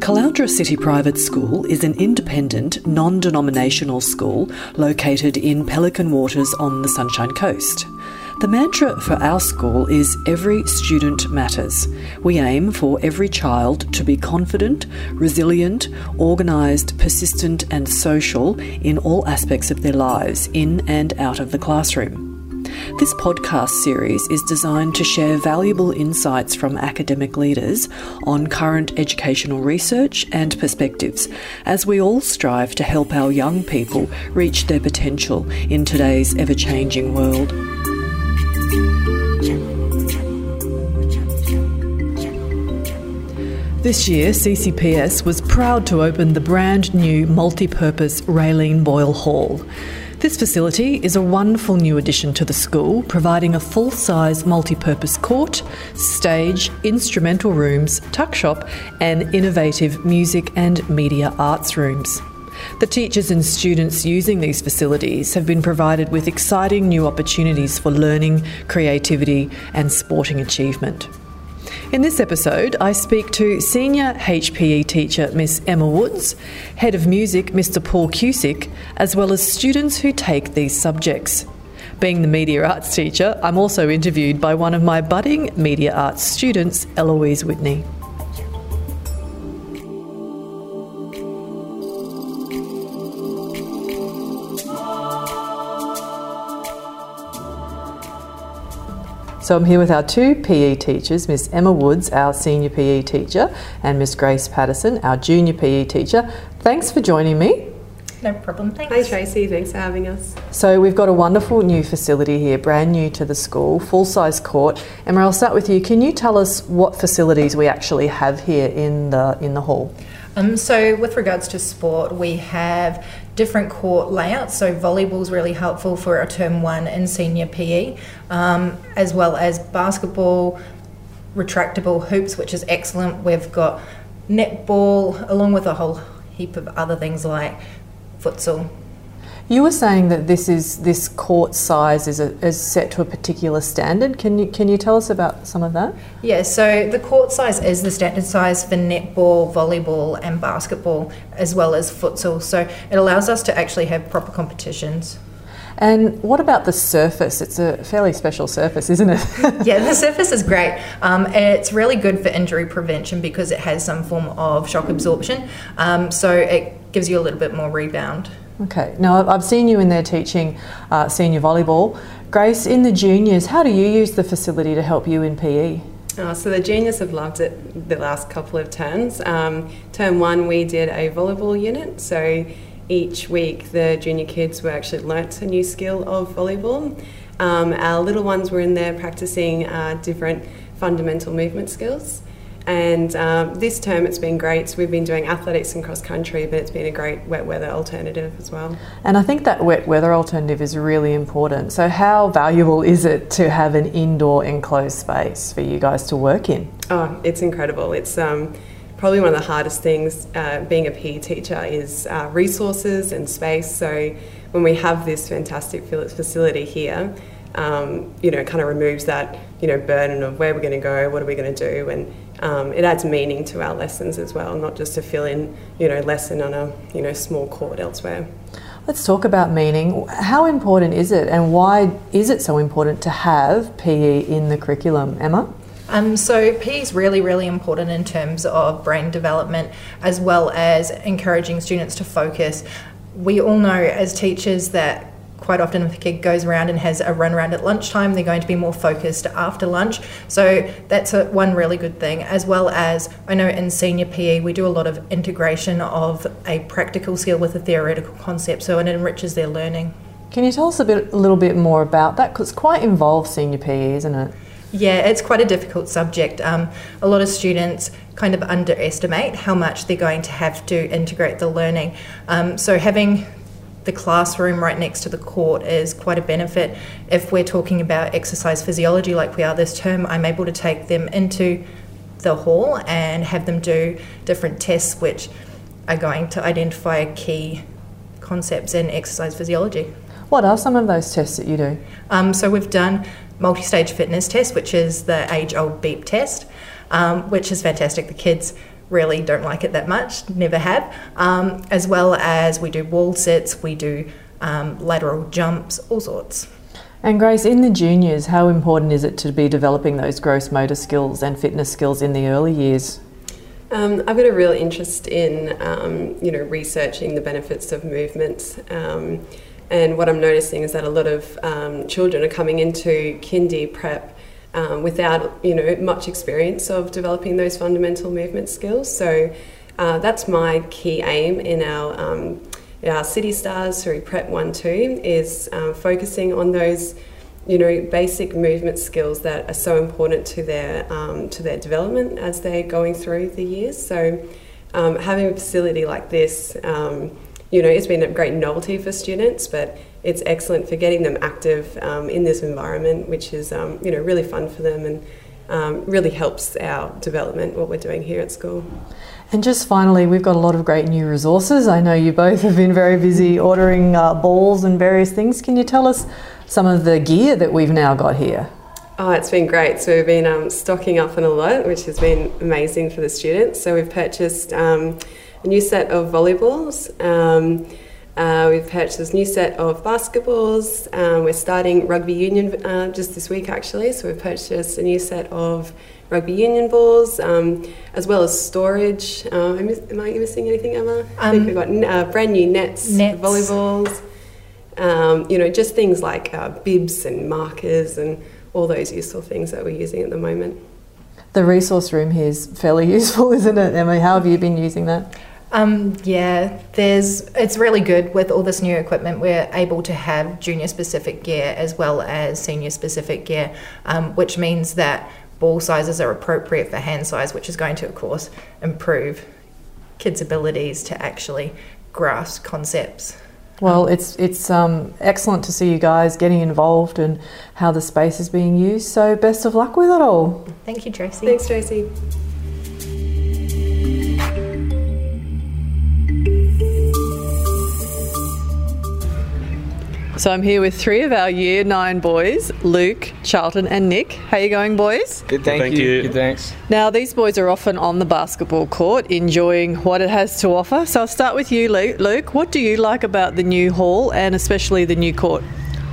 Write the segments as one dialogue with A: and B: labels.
A: Caloundra City Private School is an independent, non denominational school located in Pelican Waters on the Sunshine Coast. The mantra for our school is Every Student Matters. We aim for every child to be confident, resilient, organised, persistent, and social in all aspects of their lives, in and out of the classroom. This podcast series is designed to share valuable insights from academic leaders on current educational research and perspectives as we all strive to help our young people reach their potential in today's ever changing world. This year, CCPS was proud to open the brand new multi purpose Raelene Boyle Hall. This facility is a wonderful new addition to the school, providing a full size multi purpose court, stage, instrumental rooms, tuck shop, and innovative music and media arts rooms. The teachers and students using these facilities have been provided with exciting new opportunities for learning, creativity, and sporting achievement. In this episode, I speak to Senior HPE teacher Miss Emma Woods, Head of Music Mr Paul Cusick, as well as students who take these subjects. Being the media arts teacher, I'm also interviewed by one of my budding media arts students, Eloise Whitney. So I'm here with our two PE teachers, Miss Emma Woods, our senior PE teacher, and Miss Grace Patterson, our junior PE teacher. Thanks for joining me.
B: No problem, thanks.
C: Hi Tracy, thanks for having us.
A: So we've got a wonderful new facility here, brand new to the school, full-size court. Emma, I'll start with you. Can you tell us what facilities we actually have here in the in the hall?
B: Um, so, with regards to sport, we have different court layouts. So, volleyball is really helpful for a term one in senior PE, um, as well as basketball, retractable hoops, which is excellent. We've got netball, along with a whole heap of other things like futsal.
A: You were saying that this is this court size is, a, is set to a particular standard. Can you can you tell us about some of that?
B: Yeah, so the court size is the standard size for netball, volleyball, and basketball, as well as futsal. So it allows us to actually have proper competitions.
A: And what about the surface? It's a fairly special surface, isn't it?
B: yeah, the surface is great. Um, it's really good for injury prevention because it has some form of shock absorption. Um, so it gives you a little bit more rebound.
A: Okay. Now, I've seen you in there teaching uh, senior volleyball. Grace, in the juniors, how do you use the facility to help you in PE?
C: Oh, so the juniors have loved it the last couple of terms. Um, term one, we did a volleyball unit. So each week, the junior kids were actually learnt a new skill of volleyball. Um, our little ones were in there practicing uh, different fundamental movement skills. And um, this term it's been great. So we've been doing athletics and cross country, but it's been a great wet weather alternative as well.
A: And I think that wet weather alternative is really important. So, how valuable is it to have an indoor enclosed space for you guys to work in?
C: Oh, it's incredible. It's um, probably one of the hardest things uh, being a PE teacher is uh, resources and space. So, when we have this fantastic facility here, um, you know, it kind of removes that, you know, burden of where we're going to go, what are we going to do, and um, it adds meaning to our lessons as well, not just to fill in, you know, lesson on a, you know, small court elsewhere.
A: Let's talk about meaning. How important is it, and why is it so important to have PE in the curriculum, Emma?
B: Um, so PE is really, really important in terms of brain development, as well as encouraging students to focus. We all know as teachers that quite often if a kid goes around and has a run around at lunchtime, they're going to be more focused after lunch. So that's a, one really good thing. As well as I know in senior PE we do a lot of integration of a practical skill with a theoretical concept, so it enriches their learning.
A: Can you tell us a bit, a little bit more about that? Because it's quite involved senior PE, isn't it?
B: Yeah, it's quite a difficult subject. Um, a lot of students kind of underestimate how much they're going to have to integrate the learning. Um, so having the classroom right next to the court is quite a benefit. If we're talking about exercise physiology like we are this term, I'm able to take them into the hall and have them do different tests which are going to identify key concepts in exercise physiology.
A: What are some of those tests that you do?
B: Um, so we've done multi-stage fitness test, which is the age-old beep test. um, which is fantastic. The kids really don't like it that much, never have. Um, as well as we do wall sits, we do um, lateral jumps, all sorts.
A: And Grace, in the juniors, how important is it to be developing those gross motor skills and fitness skills in the early years?
C: Um, I've got a real interest in, um, you know, researching the benefits of movement. Um, and what I'm noticing is that a lot of um, children are coming into kindy prep um, without, you know, much experience of developing those fundamental movement skills. So uh, that's my key aim in our um, our City Stars through Prep One Two is focusing on those you know, basic movement skills that are so important to their um, to their development as they're going through the years. So, um, having a facility like this, um, you know, it's been a great novelty for students, but it's excellent for getting them active um, in this environment, which is um, you know really fun for them and um, really helps our development. What we're doing here at school.
A: And just finally, we've got a lot of great new resources. I know you both have been very busy ordering uh, balls and various things. Can you tell us? some of the gear that we've now got here?
C: Oh, it's been great. So we've been um, stocking up on a lot, which has been amazing for the students. So we've purchased um, a new set of volleyballs. Um, uh, we've purchased a new set of basketballs. Um, we're starting rugby union uh, just this week, actually. So we've purchased a new set of rugby union balls, um, as well as storage. Uh, am, am, I missing anything, Emma? I think um, we've got uh, brand new nets, nets. volleyballs. Um, you know, just things like uh, bibs and markers and all those useful things that we're using at the moment.
A: The resource room here is fairly useful, isn't it, Emma? How have you been using that?
B: Um, yeah, there's. It's really good with all this new equipment. We're able to have junior specific gear as well as senior specific gear, um, which means that ball sizes are appropriate for hand size, which is going to, of course, improve kids' abilities to actually grasp concepts.
A: Well, it's it's um, excellent to see you guys getting involved and how the space is being used. So best of luck with it all.
B: Thank you, Tracy.
C: Thanks, Tracy.
A: So I'm here with three of our year nine boys, Luke, Charlton and Nick. How you going boys?
D: Good, thank,
E: thank
D: you.
E: you.
D: Good, thanks.
A: Now these boys are often on the basketball court enjoying what it has to offer. So I'll start with you Luke. What do you like about the new hall and especially the new court?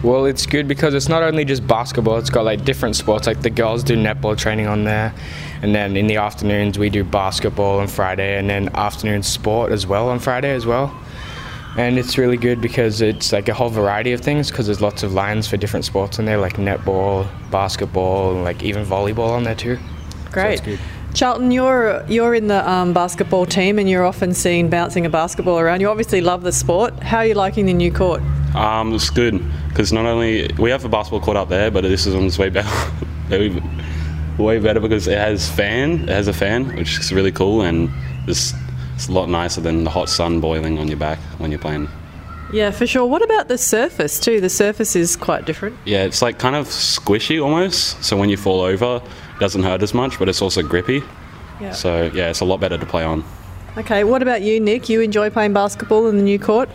D: Well, it's good because it's not only just basketball, it's got like different sports. Like the girls do netball training on there, and then in the afternoons we do basketball on Friday, and then afternoon sport as well on Friday as well and it's really good because it's like a whole variety of things because there's lots of lines for different sports in there like netball basketball like even volleyball on there too
A: great so Charlton, you're you're in the um, basketball team, and you're often seen bouncing a basketball around. You obviously love the sport. How are you liking the new court?
E: Um, it's good because not only we have a basketball court up there, but this is on its way better, way better because it has fan. It has a fan, which is really cool, and this it's a lot nicer than the hot sun boiling on your back when you're playing.
A: Yeah, for sure. What about the surface too? The surface is quite different.
E: Yeah, it's like kind of squishy almost. So when you fall over, it doesn't hurt as much, but it's also grippy. Yeah. So yeah, it's a lot better to play on.
A: Okay, what about you, Nick? You enjoy playing basketball in the new court?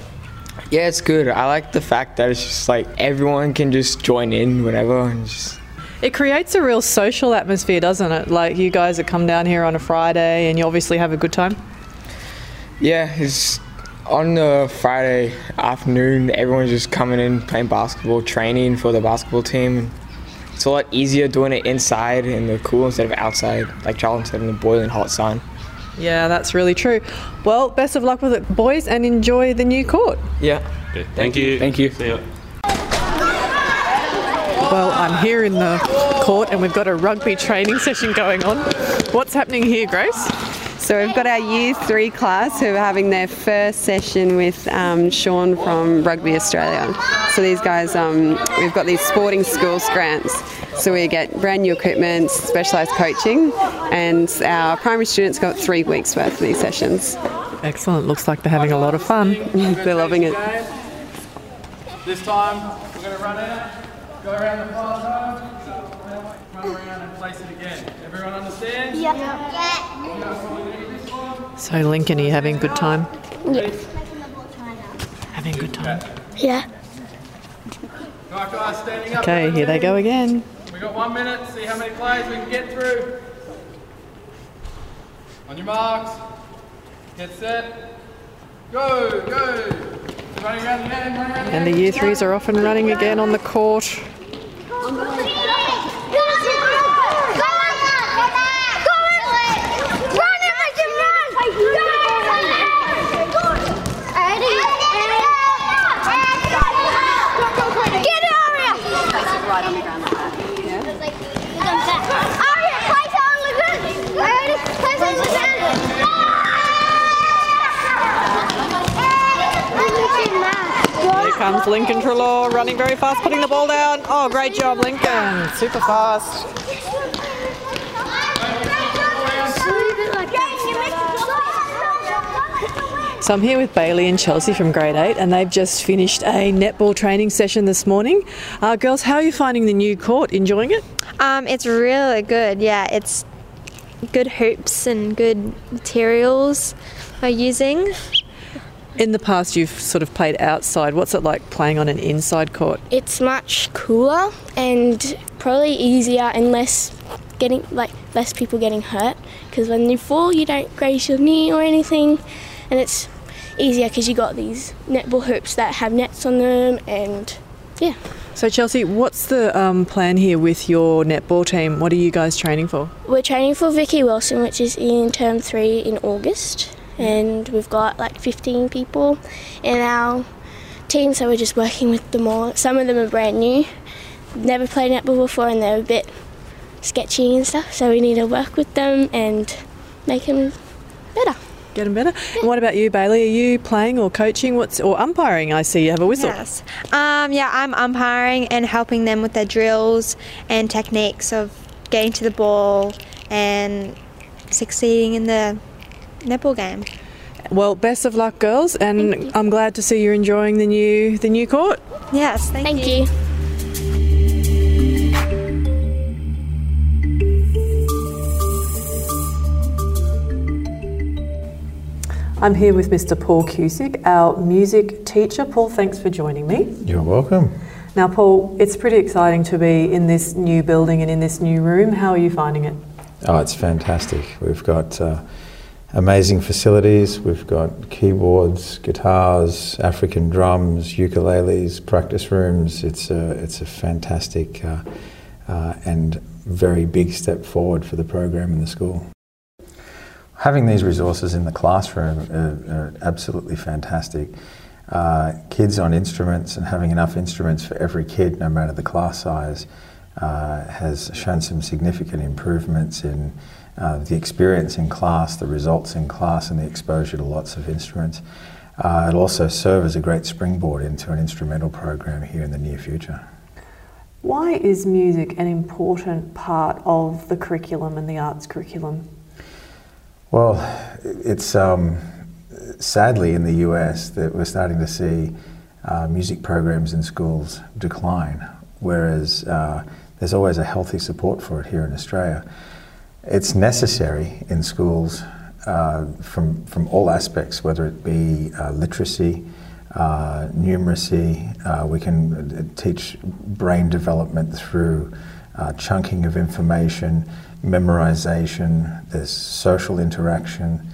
F: Yeah, it's good. I like the fact that it's just like everyone can just join in whenever and just
A: it creates a real social atmosphere, doesn't it? Like you guys that come down here on a Friday and you obviously have a good time.
F: Yeah, it's on the Friday afternoon. Everyone's just coming in, playing basketball, training for the basketball team. It's a lot easier doing it inside in the cool instead of outside, like Charlton said, in the boiling hot sun.
A: Yeah, that's really true. Well, best of luck with it, boys, and enjoy the new court.
F: Yeah.
E: Okay, thank, thank you.
F: Thank you.
E: See ya.
A: Well, I'm here in the court and we've got a rugby training session going on. What's happening here, Grace?
G: So we've got our Year 3 class who are having their first session with um, Sean from Rugby Australia. So these guys, um, we've got these sporting schools grants. So we get brand new equipment, specialised coaching, and our primary students got three weeks worth of these sessions.
A: Excellent. Looks like they're having a lot of fun.
G: they're loving it.
H: This time we're going to run out, go around the plaza, run around and place it again. Everyone understand?
I: Yeah. yeah.
A: So, Lincoln, are you having a good time?
I: Yeah.
A: Having a good time?
I: Yeah.
A: Okay, here they go again.
H: We got one minute, see how many plays we can get through. On your marks. Get set. Go, go. Running around the end, running around the
A: And the year threes are off and running again on the court. Comes Lincoln Trelaw running very fast, putting the ball down. Oh, great job, Lincoln. Super fast. So I'm here with Bailey and Chelsea from grade 8 and they've just finished a netball training session this morning. Uh, girls, how are you finding the new court? Enjoying it?
J: Um, it's really good. Yeah, it's good hoops and good materials are using.
A: In the past, you've sort of played outside. What's it like playing on an inside court?
K: It's much cooler and probably easier and less getting like less people getting hurt because when you fall you don't graze your knee or anything and it's easier because you got these netball hoops that have nets on them and yeah
A: So, Chelsea, what's the um, plan here with your netball team? What are you guys training for?
K: we're training for Vicki Wilson which is in term 3 in August and we've got like 15 people in our team so we're just working with them all some of them are brand new never played netball before and they're a bit sketchy and stuff so we need to work with them and make them better
A: Get them better. And what about you, Bailey? Are you playing or coaching? What's or umpiring? I see you have a whistle.
J: Yes. Um, yeah, I'm umpiring and helping them with their drills and techniques of getting to the ball and succeeding in the netball game.
A: Well, best of luck, girls, and I'm glad to see you're enjoying the new the new court.
J: Yes, thank,
K: thank
J: you.
K: you.
A: I'm here with Mr. Paul Cusick, our music teacher. Paul, thanks for joining me.
L: You're welcome.
A: Now, Paul, it's pretty exciting to be in this new building and in this new room. How are you finding it?
L: Oh, it's fantastic. We've got uh, amazing facilities. We've got keyboards, guitars, African drums, ukuleles, practice rooms. It's a, it's a fantastic uh, uh, and very big step forward for the program in the school. Having these resources in the classroom are, are absolutely fantastic. Uh, kids on instruments and having enough instruments for every kid, no matter the class size, uh, has shown some significant improvements in uh, the experience in class, the results in class, and the exposure to lots of instruments. Uh, it'll also serve as a great springboard into an instrumental program here in the near future.
A: Why is music an important part of the curriculum and the arts curriculum?
L: Well, it's um, sadly in the US that we're starting to see uh, music programs in schools decline, whereas uh, there's always a healthy support for it here in Australia. It's necessary in schools uh, from, from all aspects, whether it be uh, literacy, uh, numeracy, uh, we can uh, teach brain development through uh, chunking of information, memorization, there's social interaction.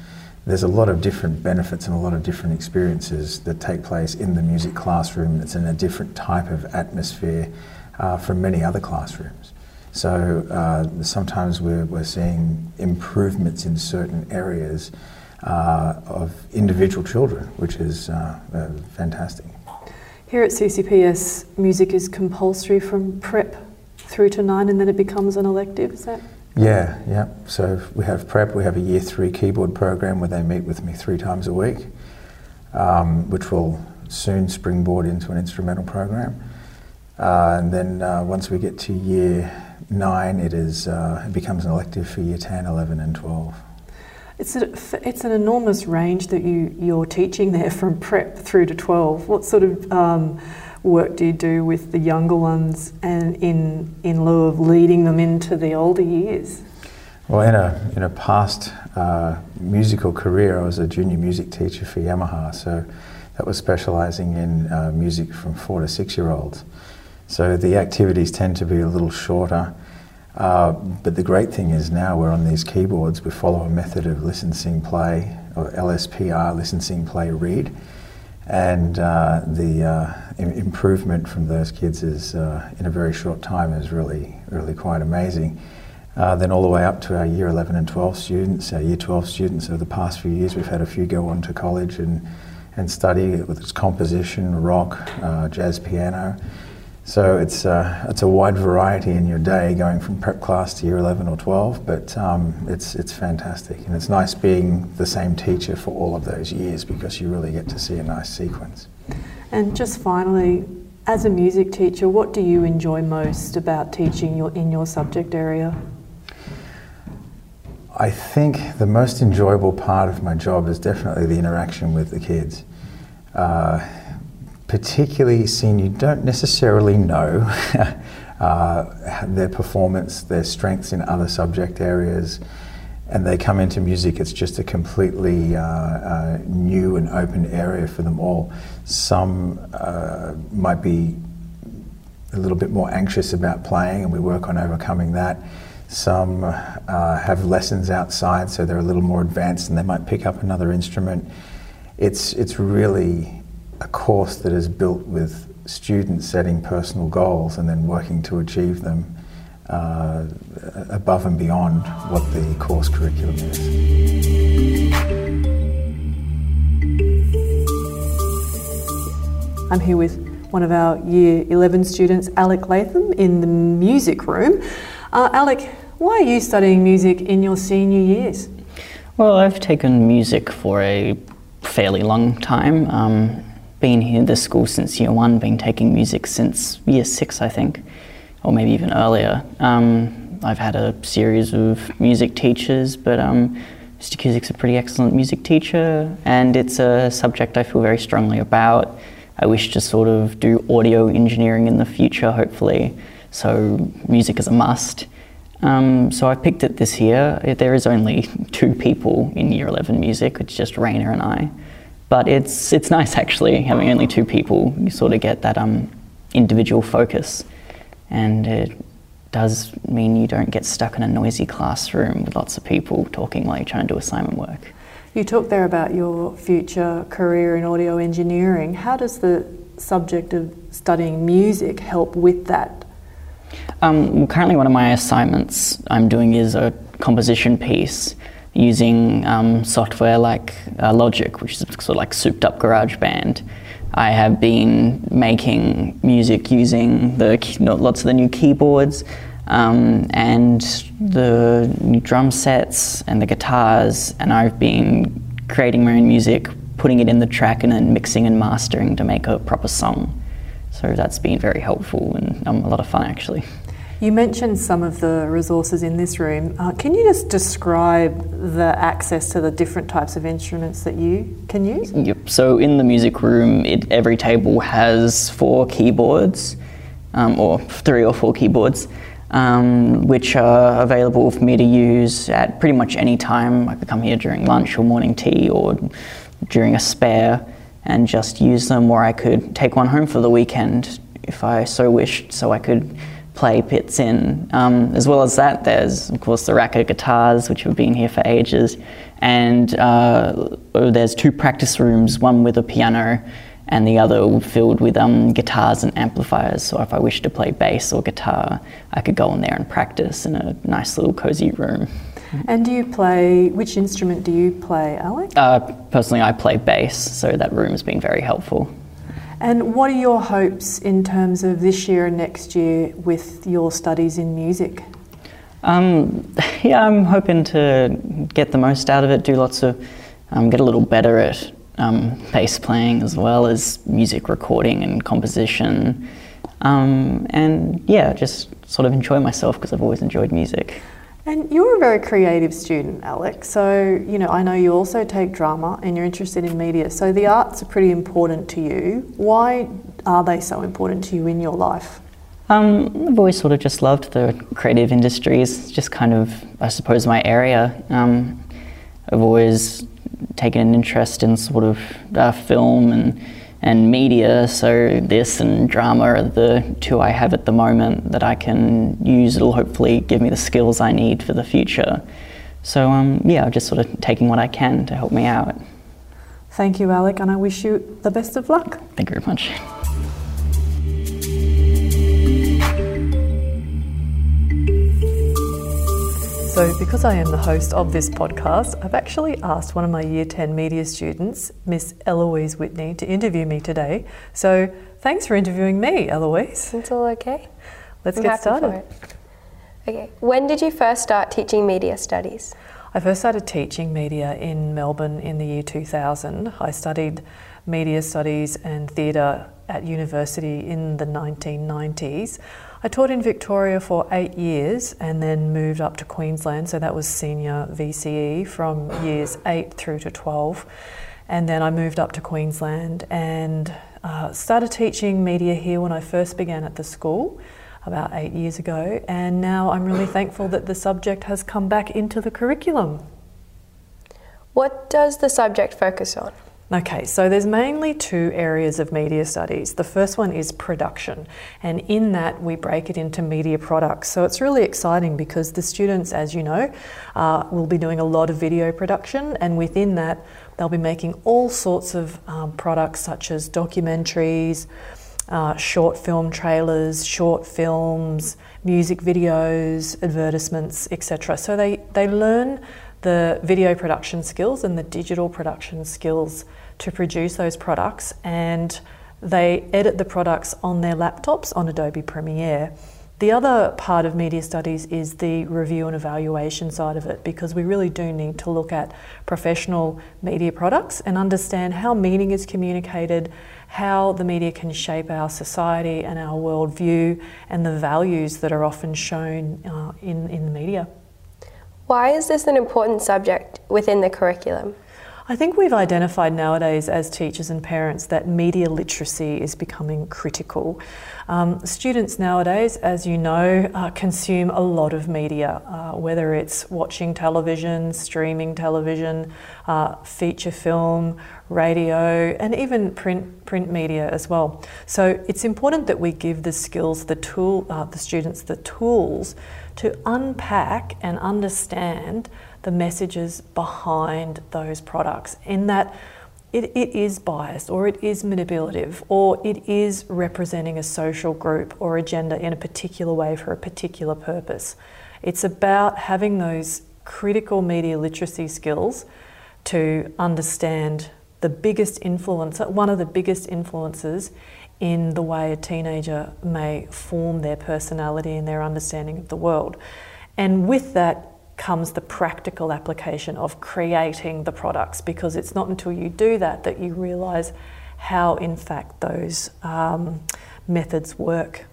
L: There's a lot of different benefits and a lot of different experiences that take place in the music classroom. It's in a different type of atmosphere from many other classrooms. So uh, sometimes we're, we're seeing improvements in certain areas uh, of individual children, which is uh, uh, fantastic.
A: Here at CCPS, music is compulsory from prep through to nine, and then it becomes an elective. Is that?
L: Yeah, yeah. So we have prep. We have a year three keyboard program where they meet with me three times a week, um, which will soon springboard into an instrumental program. Uh, and then uh, once we get to year nine, it is uh, it becomes an elective for year 10, 11, and 12.
A: It's, a, it's an enormous range that you, you're teaching there from prep through to 12. What sort of um, work do you do with the younger ones and in, in lieu of leading them into the older years?
L: Well, in a, in a past uh, musical career, I was a junior music teacher for Yamaha, so that was specialising in uh, music from four to six year olds. So the activities tend to be a little shorter. Uh, but the great thing is now we're on these keyboards, we follow a method of listen, sing, play, or LSPR, listen, sing, play, read. And uh, the uh, im- improvement from those kids is, uh, in a very short time, is really, really quite amazing. Uh, then all the way up to our year 11 and 12 students, our year 12 students over the past few years, we've had a few go on to college and, and study with its composition, rock, uh, jazz piano. So it's, uh, it's a wide variety in your day going from prep class to year 11 or 12, but um, it's, it's fantastic. And it's nice being the same teacher for all of those years because you really get to see a nice sequence.
A: And just finally, as a music teacher, what do you enjoy most about teaching your, in your subject area?
L: I think the most enjoyable part of my job is definitely the interaction with the kids. Uh, particularly seeing you don't necessarily know uh, their performance, their strengths in other subject areas, and they come into music, it's just a completely uh, uh, new and open area for them all. Some uh, might be a little bit more anxious about playing, and we work on overcoming that. Some uh, have lessons outside, so they're a little more advanced and they might pick up another instrument. It's, it's really a course that is built with students setting personal goals and then working to achieve them uh, above and beyond what the course curriculum is.
A: I'm here with one of our Year 11 students, Alec Latham, in the music room. Uh, Alec, why are you studying music in your senior years?
M: Well, I've taken music for a fairly long time. Um, been here the school since year one, been taking music since year six, I think, or maybe even earlier. Um, I've had a series of music teachers, but um, Mr. Cusick's a pretty excellent music teacher, and it's a subject I feel very strongly about. I wish to sort of do audio engineering in the future, hopefully, so music is a must. Um, so I picked it this year. There is only two people in Year 11 music, it's just Raina and I. But it's, it's nice actually, having only two people. You sort of get that um, individual focus. And it does mean you don't get stuck in a noisy classroom with lots of people talking while you're trying to do assignment work.
A: You talked there about your future career in audio engineering. How does the subject of studying music help with that?
M: Um, currently, one of my assignments I'm doing is a composition piece using um, software like uh, Logic, which is sort of like souped up GarageBand. I have been making music using the lots of the new keyboards um, and the new drum sets and the guitars, and I've been creating my own music, putting it in the track, and then mixing and mastering to make a proper song. So that's been very helpful and um, a lot of fun actually.
A: You mentioned some of the resources in this room. Uh, can you just describe the access to the different types of instruments that you can use?
M: Yep. So in the music room, it, every table has four keyboards, um, or three or four keyboards, um, which are available for me to use at pretty much any time. I could come here during lunch or morning tea or during a spare and just use them, or I could take one home for the weekend if I so wished, so I could play pits in. Um, as well as that, there's of course the rack of guitars, which have been here for ages, and uh, there's two practice rooms, one with a piano and the other filled with um, guitars and amplifiers. So if I wish to play bass or guitar, I could go in there and practice in a nice little cozy room.
A: And do you play, which instrument do you play, Alec?
M: Uh, personally, I play bass, so that room has been very helpful.
A: And what are your hopes in terms of this year and next year with your studies in music?
M: Um, yeah, I'm hoping to get the most out of it, do lots of, um, get a little better at um, bass playing as well as music recording and composition. Um, and yeah, just sort of enjoy myself because I've always enjoyed music.
A: And you're a very creative student, Alex. So, you know, I know you also take drama and you're interested in media. So the arts are pretty important to you. Why are they so important to you in your life?
M: Um, I've always sort of just loved the creative industries, just kind of, I suppose, my area. Um, I've always taken an interest in sort of uh, film and and media. So this and drama are the two I have at the moment that I can use. It'll hopefully give me the skills I need for the future. So um, yeah, just sort of taking what I can to help me out.
A: Thank you, Alec, and I wish you the best of luck.
M: Thank you very much.
A: So, because I am the host of this podcast, I've actually asked one of my Year 10 media students, Miss Eloise Whitney, to interview me today. So, thanks for interviewing me, Eloise.
N: It's all okay.
A: Let's
N: I'm
A: get started.
N: Okay. When did you first start teaching media studies?
A: I first started teaching media in Melbourne in the year 2000. I studied media studies and theatre at university in the 1990s. I taught in Victoria for eight years and then moved up to Queensland, so that was senior VCE from years 8 through to 12. And then I moved up to Queensland and uh, started teaching media here when I first began at the school about eight years ago. And now I'm really thankful that the subject has come back into the curriculum.
N: What does the subject focus on?
A: Okay, so there's mainly two areas of media studies. The first one is production, and in that we break it into media products. So it's really exciting because the students, as you know, uh, will be doing a lot of video production, and within that, they'll be making all sorts of um, products such as documentaries, uh, short film trailers, short films, music videos, advertisements, etc. So they, they learn the video production skills and the digital production skills to produce those products and they edit the products on their laptops on Adobe Premiere. The other part of media studies is the review and evaluation side of it because we really do need to look at professional media products and understand how meaning is communicated, how the media can shape our society and our worldview, and the values that are often shown uh, in, in the media.
N: Why is this an important subject within the curriculum?
A: I think we've identified nowadays as teachers and parents that media literacy is becoming critical. Um, students nowadays, as you know, uh, consume a lot of media, uh, whether it's watching television, streaming television, uh, feature film, radio, and even print print media as well. So it's important that we give the skills, the tool, uh, the students the tools to unpack and understand the messages behind those products in that it, it is biased or it is manipulative or it is representing a social group or agenda in a particular way for a particular purpose. It's about having those critical media literacy skills to understand the biggest influence, one of the biggest influences in the way a teenager may form their personality and their understanding of the world. And with that comes the practical application of creating the products because it's not until you do that that you realize how, in fact, those um, methods work.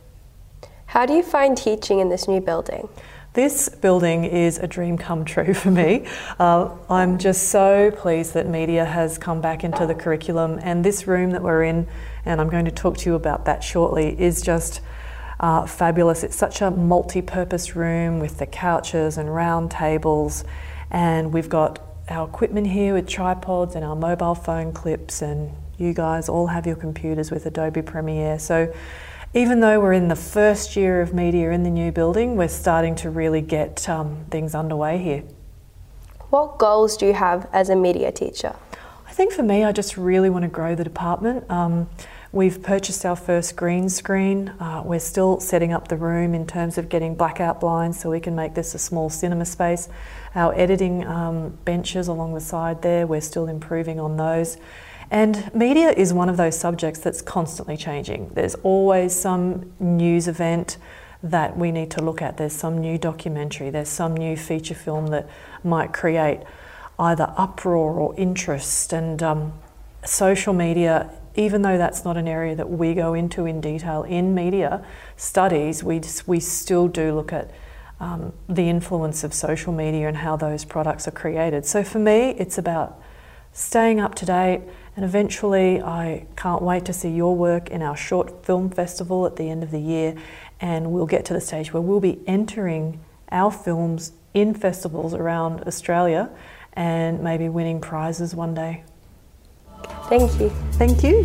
N: How do you find teaching in this new building?
A: This building is a dream come true for me. Uh, I'm just so pleased that media has come back into the curriculum, and this room that we're in, and I'm going to talk to you about that shortly, is just uh, fabulous. It's such a multi purpose room with the couches and round tables, and we've got our equipment here with tripods and our mobile phone clips, and you guys all have your computers with Adobe Premiere. So even though we're in the first year of media in the new building, we're starting to really get um, things underway here.
N: What goals do you have as a media teacher?
A: I think for me, I just really want to grow the department. Um, we've purchased our first green screen. Uh, we're still setting up the room in terms of getting blackout blinds so we can make this a small cinema space. Our editing um, benches along the side there, we're still improving on those. And media is one of those subjects that's constantly changing. There's always some news event that we need to look at. There's some new documentary, there's some new feature film that might create either uproar or interest. And um, social media, even though that's not an area that we go into in detail in media studies, we, we still do look at um, the influence of social media and how those products are created. So for me, it's about staying up to date and eventually, I can't wait to see your work in our short film festival at the end of the year. And we'll get to the stage where we'll be entering our films in festivals around Australia and maybe winning prizes one day.
N: Thank you.
A: Thank you.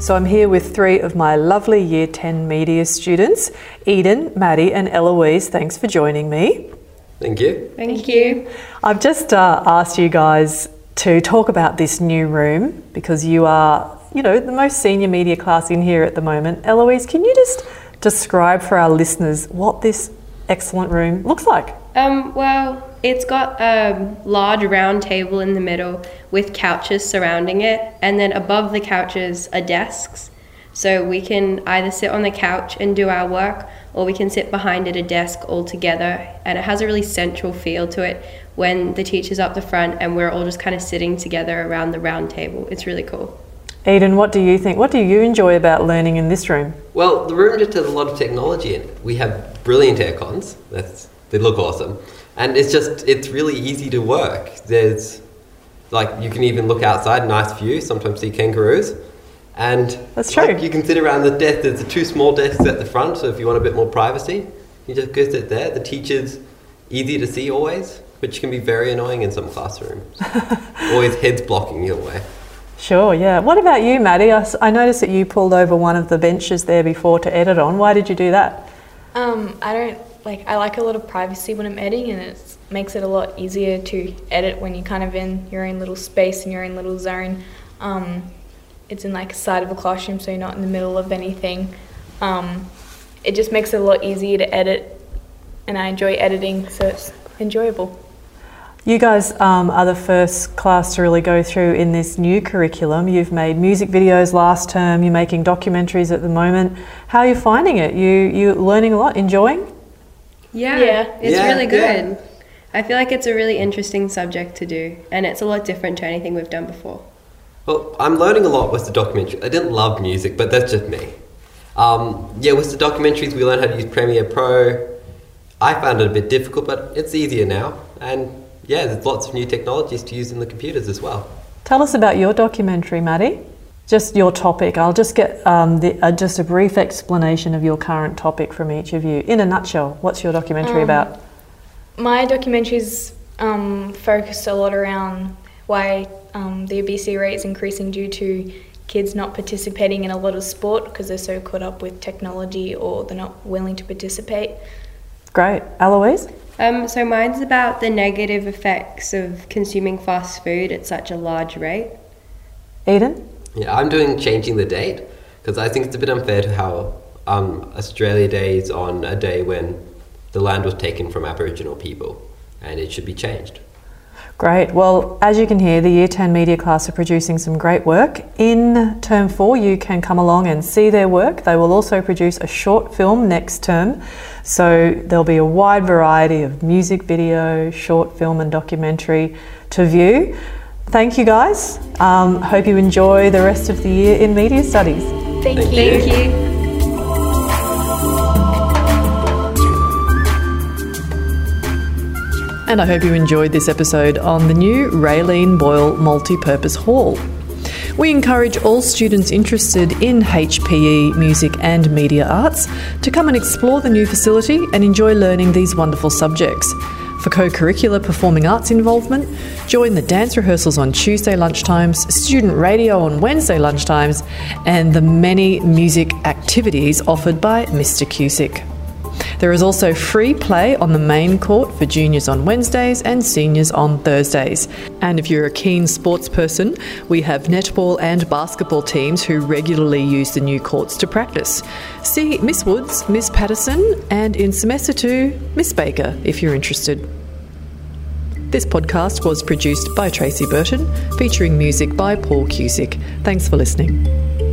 A: So I'm here with three of my lovely Year 10 media students Eden, Maddie, and Eloise. Thanks for joining me.
O: Thank you.
J: Thank you.
A: I've just uh, asked you guys to talk about this new room because you are, you know, the most senior media class in here at the moment. Eloise, can you just describe for our listeners what this excellent room looks like?
P: Um, well, it's got a large round table in the middle with couches surrounding it, and then above the couches are desks. So we can either sit on the couch and do our work, or we can sit behind at a desk all together. And it has a really central feel to it when the teacher's up the front and we're all just kind of sitting together around the round table. It's really cool.
A: Eden, what do you think? What do you enjoy about learning in this room?
O: Well, the room just has a lot of technology in it. We have brilliant aircons. That's they look awesome, and it's just it's really easy to work. There's like you can even look outside, nice view. Sometimes see kangaroos, and
A: That's true.
O: like, you can sit around the desk. There's the two small desks at the front, so if you want a bit more privacy, you just go sit there. The teacher's easy to see always, which can be very annoying in some classrooms. always heads blocking your way.
A: Sure, yeah. What about you, Maddie? I noticed that you pulled over one of the benches there before to edit on. Why did you do that?
Q: Um, I don't like. I like a lot of privacy when I'm editing, and it makes it a lot easier to edit when you're kind of in your own little space and your own little zone. Um, it's in like a side of a classroom, so you're not in the middle of anything. Um, it just makes it a lot easier to edit, and I enjoy editing, so it's enjoyable.
A: You guys um, are the first class to really go through in this new curriculum. You've made music videos last term. You're making documentaries at the moment. How are you finding it? You you learning a lot, enjoying?
P: Yeah,
Q: Yeah.
P: it's
O: Yeah,
P: really
O: yeah.
P: good. I feel like it's a really interesting subject to do, and it's a lot different to anything we've done before.
O: Well, I'm learning a lot with the documentary. I didn't love music, but that's just me. Um, yeah, with the documentaries, we learned how to use Premiere Pro. I found it a bit difficult, but it's easier now. And yeah, there's lots of new technologies to use in the computers as well.
A: Tell us about your documentary, Maddie. Just your topic. I'll just get um, the, uh, just a brief explanation of your current topic from each of you. In a nutshell, what's your documentary
Q: Um,
A: about?
Q: My documentaries um, focus a lot around why um, the obesity rate is increasing due to kids not participating in a lot of sport because they're so caught up with technology or they're not willing to participate.
A: Great. Eloise?
P: Um, so mine's about the negative effects of consuming fast food at such a large rate.
A: Eden?
O: Yeah, I'm doing changing the date because I think it's a bit unfair to how um, Australia Day is on a day when the land was taken from Aboriginal people, and it should be changed.
A: Great. Well, as you can hear, the Year 10 media class are producing some great work. In term four, you can come along and see their work. They will also produce a short film next term. So there'll be a wide variety of music video, short film, and documentary to view. Thank you guys. Um, hope you enjoy the rest of the year in media studies.
Q: Thank,
O: Thank
Q: you.
O: you.
A: And I hope you enjoyed this episode on the new Raelene Boyle Multi-Purpose Hall. We encourage all students interested in HPE, music and media arts to come and explore the new facility and enjoy learning these wonderful subjects. For co-curricular performing arts involvement, join the dance rehearsals on Tuesday lunchtimes, student radio on Wednesday lunchtimes, and the many music activities offered by Mr. Cusick. There is also free play on the main court for juniors on Wednesdays and seniors on Thursdays. And if you're a keen sports person, we have netball and basketball teams who regularly use the new courts to practice. See Miss Woods, Miss Patterson, and in semester two, Miss Baker if you're interested. This podcast was produced by Tracy Burton, featuring music by Paul Cusick. Thanks for listening.